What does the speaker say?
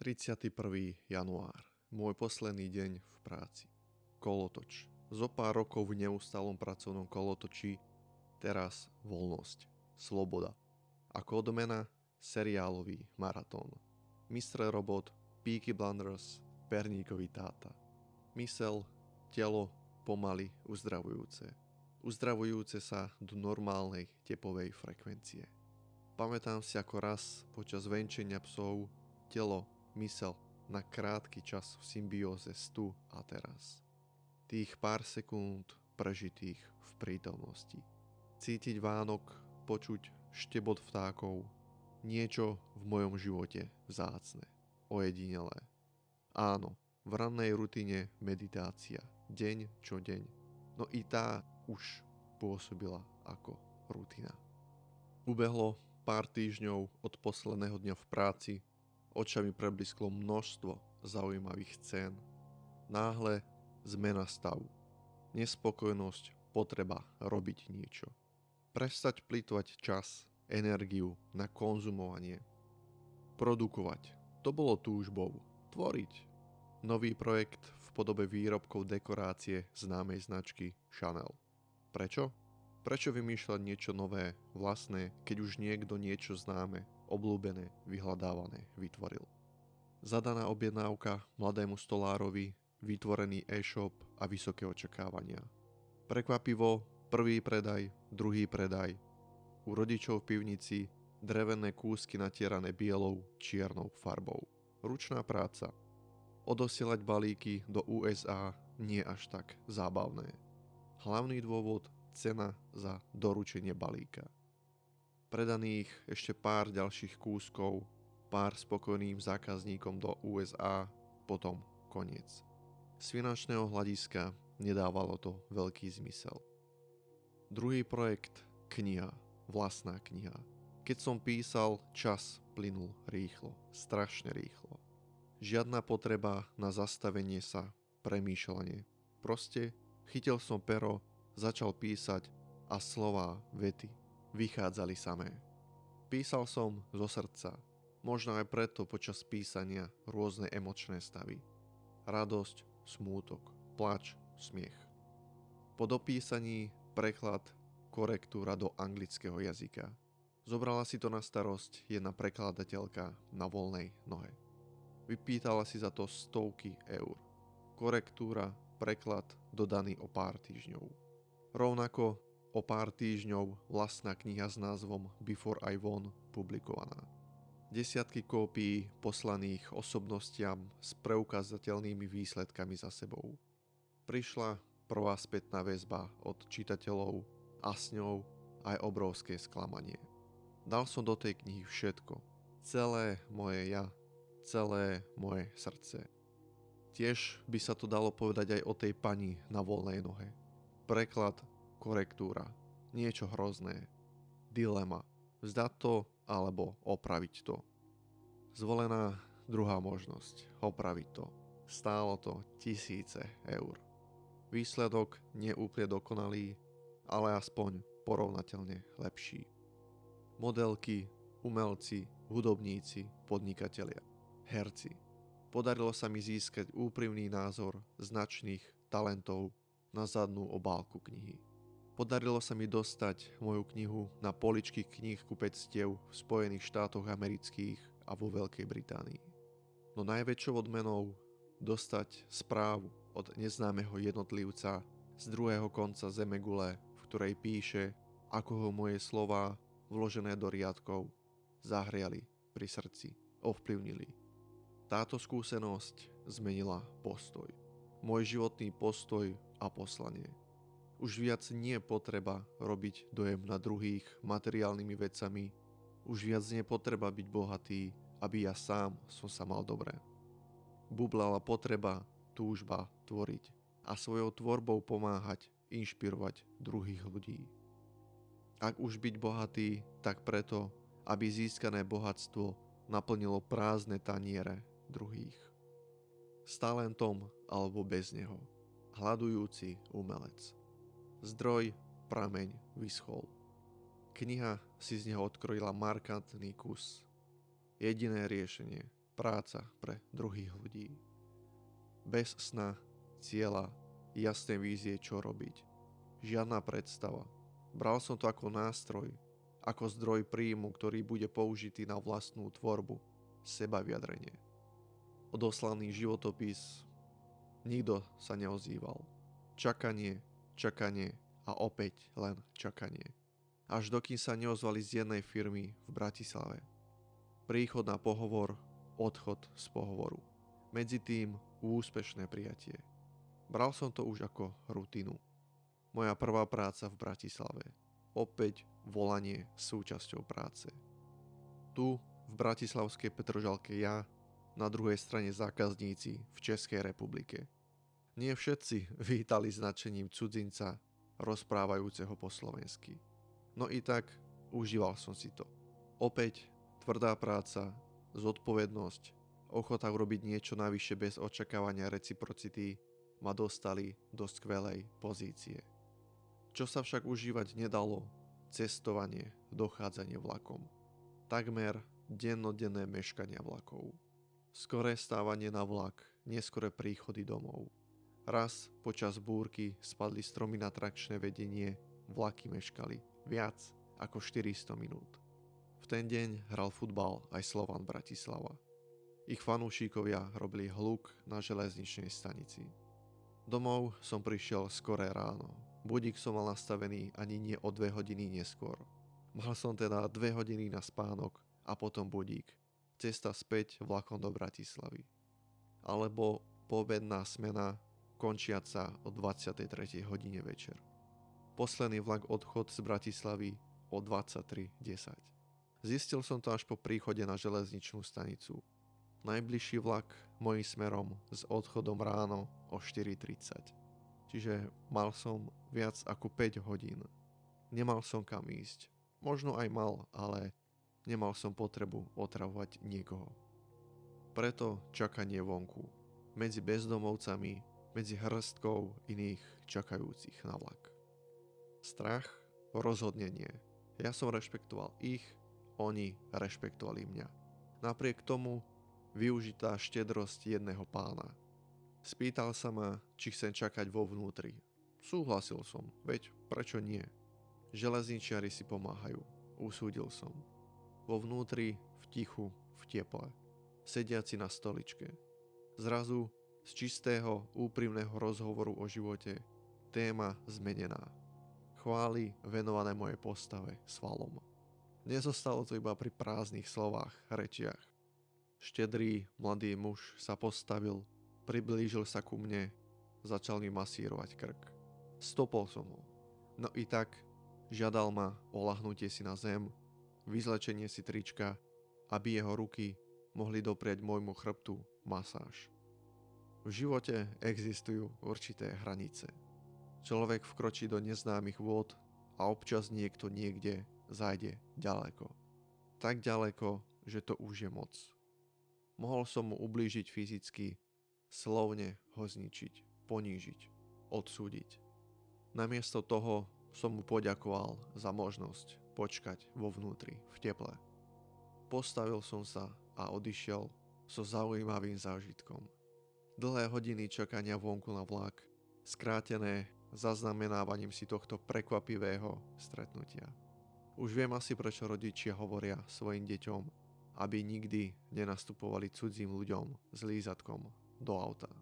31. január. Môj posledný deň v práci. Kolotoč. Zo pár rokov v neustálom pracovnom kolotoči, teraz voľnosť, sloboda. Ako odmena seriálový maratón. Mr. Robot, Peaky Blinders, Perníkový táta. Mysel, telo, pomaly uzdravujúce. Uzdravujúce sa do normálnej tepovej frekvencie. Pamätám si ako raz počas venčenia psov telo mysel na krátky čas v symbióze s tu a teraz. Tých pár sekúnd prežitých v prítomnosti. Cítiť Vánok, počuť štebot vtákov, niečo v mojom živote vzácne, ojedinelé. Áno, v rannej rutine meditácia, deň čo deň, no i tá už pôsobila ako rutina. Ubehlo pár týždňov od posledného dňa v práci Očami preblisklo množstvo zaujímavých scén. Náhle zmena stavu. Nespokojnosť, potreba robiť niečo. Prestať plýtvať čas, energiu na konzumovanie. Produkovať. To bolo túžbou. Tvoriť. Nový projekt v podobe výrobkov dekorácie známej značky Chanel. Prečo? Prečo vymýšľať niečo nové, vlastné, keď už niekto niečo známe obľúbené, vyhľadávané vytvoril. Zadaná objednávka mladému stolárovi, vytvorený e-shop a vysoké očakávania. Prekvapivo, prvý predaj, druhý predaj. U rodičov v pivnici drevené kúsky natierané bielou, čiernou farbou. Ručná práca. Odosielať balíky do USA nie až tak zábavné. Hlavný dôvod cena za doručenie balíka predaných ešte pár ďalších kúskov, pár spokojným zákazníkom do USA, potom koniec. Z finančného hľadiska nedávalo to veľký zmysel. Druhý projekt, kniha, vlastná kniha. Keď som písal, čas plynul rýchlo, strašne rýchlo. Žiadna potreba na zastavenie sa, premýšľanie. Proste chytil som pero, začal písať a slova, vety vychádzali samé. Písal som zo srdca, možno aj preto počas písania rôzne emočné stavy. Radosť, smútok, plač, smiech. Po dopísaní preklad, korektúra do anglického jazyka. Zobrala si to na starosť jedna prekladateľka na voľnej nohe. Vypýtala si za to stovky eur. Korektúra, preklad dodaný o pár týždňov. Rovnako O pár týždňov vlastná kniha s názvom Before I Won publikovaná. Desiatky kópií poslaných osobnostiam s preukázateľnými výsledkami za sebou. Prišla prvá spätná väzba od čitateľov a s ňou aj obrovské sklamanie. Dal som do tej knihy všetko. Celé moje ja, celé moje srdce. Tiež by sa to dalo povedať aj o tej pani na voľnej nohe. Preklad korektúra, niečo hrozné, dilema, vzdať to alebo opraviť to. Zvolená druhá možnosť, opraviť to. Stálo to tisíce eur. Výsledok neúplne dokonalý, ale aspoň porovnateľne lepší. Modelky, umelci, hudobníci, podnikatelia, herci. Podarilo sa mi získať úprimný názor značných talentov na zadnú obálku knihy. Podarilo sa mi dostať moju knihu na poličky kníh kupectiev v Spojených štátoch amerických a vo Veľkej Británii. No najväčšou odmenou dostať správu od neznámeho jednotlivca z druhého konca Zemegule, v ktorej píše, ako ho moje slova, vložené do riadkov, zahriali pri srdci, ovplyvnili. Táto skúsenosť zmenila postoj. Môj životný postoj a poslanie. Už viac nie je potreba robiť dojem na druhých materiálnymi vecami. Už viac nie je potreba byť bohatý, aby ja sám som sa mal dobré. Bublala potreba, túžba tvoriť a svojou tvorbou pomáhať, inšpirovať druhých ľudí. Ak už byť bohatý, tak preto, aby získané bohatstvo naplnilo prázdne taniere druhých. S talentom alebo bez neho. Hľadujúci umelec. Zdroj, prameň, vyschol. Kniha si z neho odkrojila markantný kus. Jediné riešenie, práca pre druhých ľudí. Bez sna, cieľa, jasnej vízie, čo robiť. Žiadna predstava. Bral som to ako nástroj, ako zdroj príjmu, ktorý bude použitý na vlastnú tvorbu, seba vyjadrenie. Odoslaný životopis, nikto sa neozýval. Čakanie, čakanie a opäť len čakanie. Až dokým sa neozvali z jednej firmy v Bratislave. Príchod na pohovor, odchod z pohovoru. Medzi tým úspešné prijatie. Bral som to už ako rutinu. Moja prvá práca v Bratislave. Opäť volanie súčasťou práce. Tu v Bratislavskej Petržalke ja, na druhej strane zákazníci v Českej republike. Nie všetci vítali značením cudzinca rozprávajúceho po slovensky. No i tak užíval som si to. Opäť tvrdá práca, zodpovednosť, ochota urobiť niečo navyše bez očakávania reciprocity ma dostali do skvelej pozície. Čo sa však užívať nedalo, cestovanie, dochádzanie vlakom. Takmer dennodenné meškania vlakov. Skoré stávanie na vlak, neskore príchody domov. Raz počas búrky spadli stromy na trakčné vedenie, vlaky meškali viac ako 400 minút. V ten deň hral futbal aj Slovan Bratislava. Ich fanúšikovia robili hluk na železničnej stanici. Domov som prišiel skoré ráno. Budík som mal nastavený ani nie o dve hodiny neskôr. Mal som teda dve hodiny na spánok a potom budík. Cesta späť vlakom do Bratislavy. Alebo poobedná smena končiaca o 23. hodine večer. Posledný vlak odchod z Bratislavy o 23.10. Zistil som to až po príchode na železničnú stanicu. Najbližší vlak mojím smerom s odchodom ráno o 4.30. Čiže mal som viac ako 5 hodín. Nemal som kam ísť. Možno aj mal, ale nemal som potrebu otravovať niekoho. Preto čakanie vonku. Medzi bezdomovcami, medzi hrstkou iných čakajúcich na vlak. Strach, rozhodne nie. Ja som rešpektoval ich, oni rešpektovali mňa. Napriek tomu využitá štedrosť jedného pána. Spýtal sa ma, či chcem čakať vo vnútri. Súhlasil som, veď prečo nie? Železničiari si pomáhajú, usúdil som. Vo vnútri, v tichu, v teple, sediaci na stoličke. Zrazu z čistého, úprimného rozhovoru o živote téma zmenená. Chvály venované mojej postave svalom. Nezostalo to iba pri prázdnych slovách, rečiach. Štedrý mladý muž sa postavil, priblížil sa ku mne, začal mi masírovať krk. Stopol som ho. No i tak žiadal ma o lahnutie si na zem, vyzlečenie si trička, aby jeho ruky mohli doprieť môjmu chrbtu masáž. V živote existujú určité hranice. Človek vkročí do neznámych vôd a občas niekto niekde zajde ďaleko. Tak ďaleko, že to už je moc. Mohol som mu ublížiť fyzicky, slovne ho zničiť, ponížiť, odsúdiť. Namiesto toho som mu poďakoval za možnosť počkať vo vnútri, v teple. Postavil som sa a odišiel so zaujímavým zážitkom. Dlhé hodiny čakania vonku na vlak, skrátené zaznamenávaním si tohto prekvapivého stretnutia. Už viem asi, prečo rodičia hovoria svojim deťom, aby nikdy nenastupovali cudzím ľuďom s lízatkom do auta.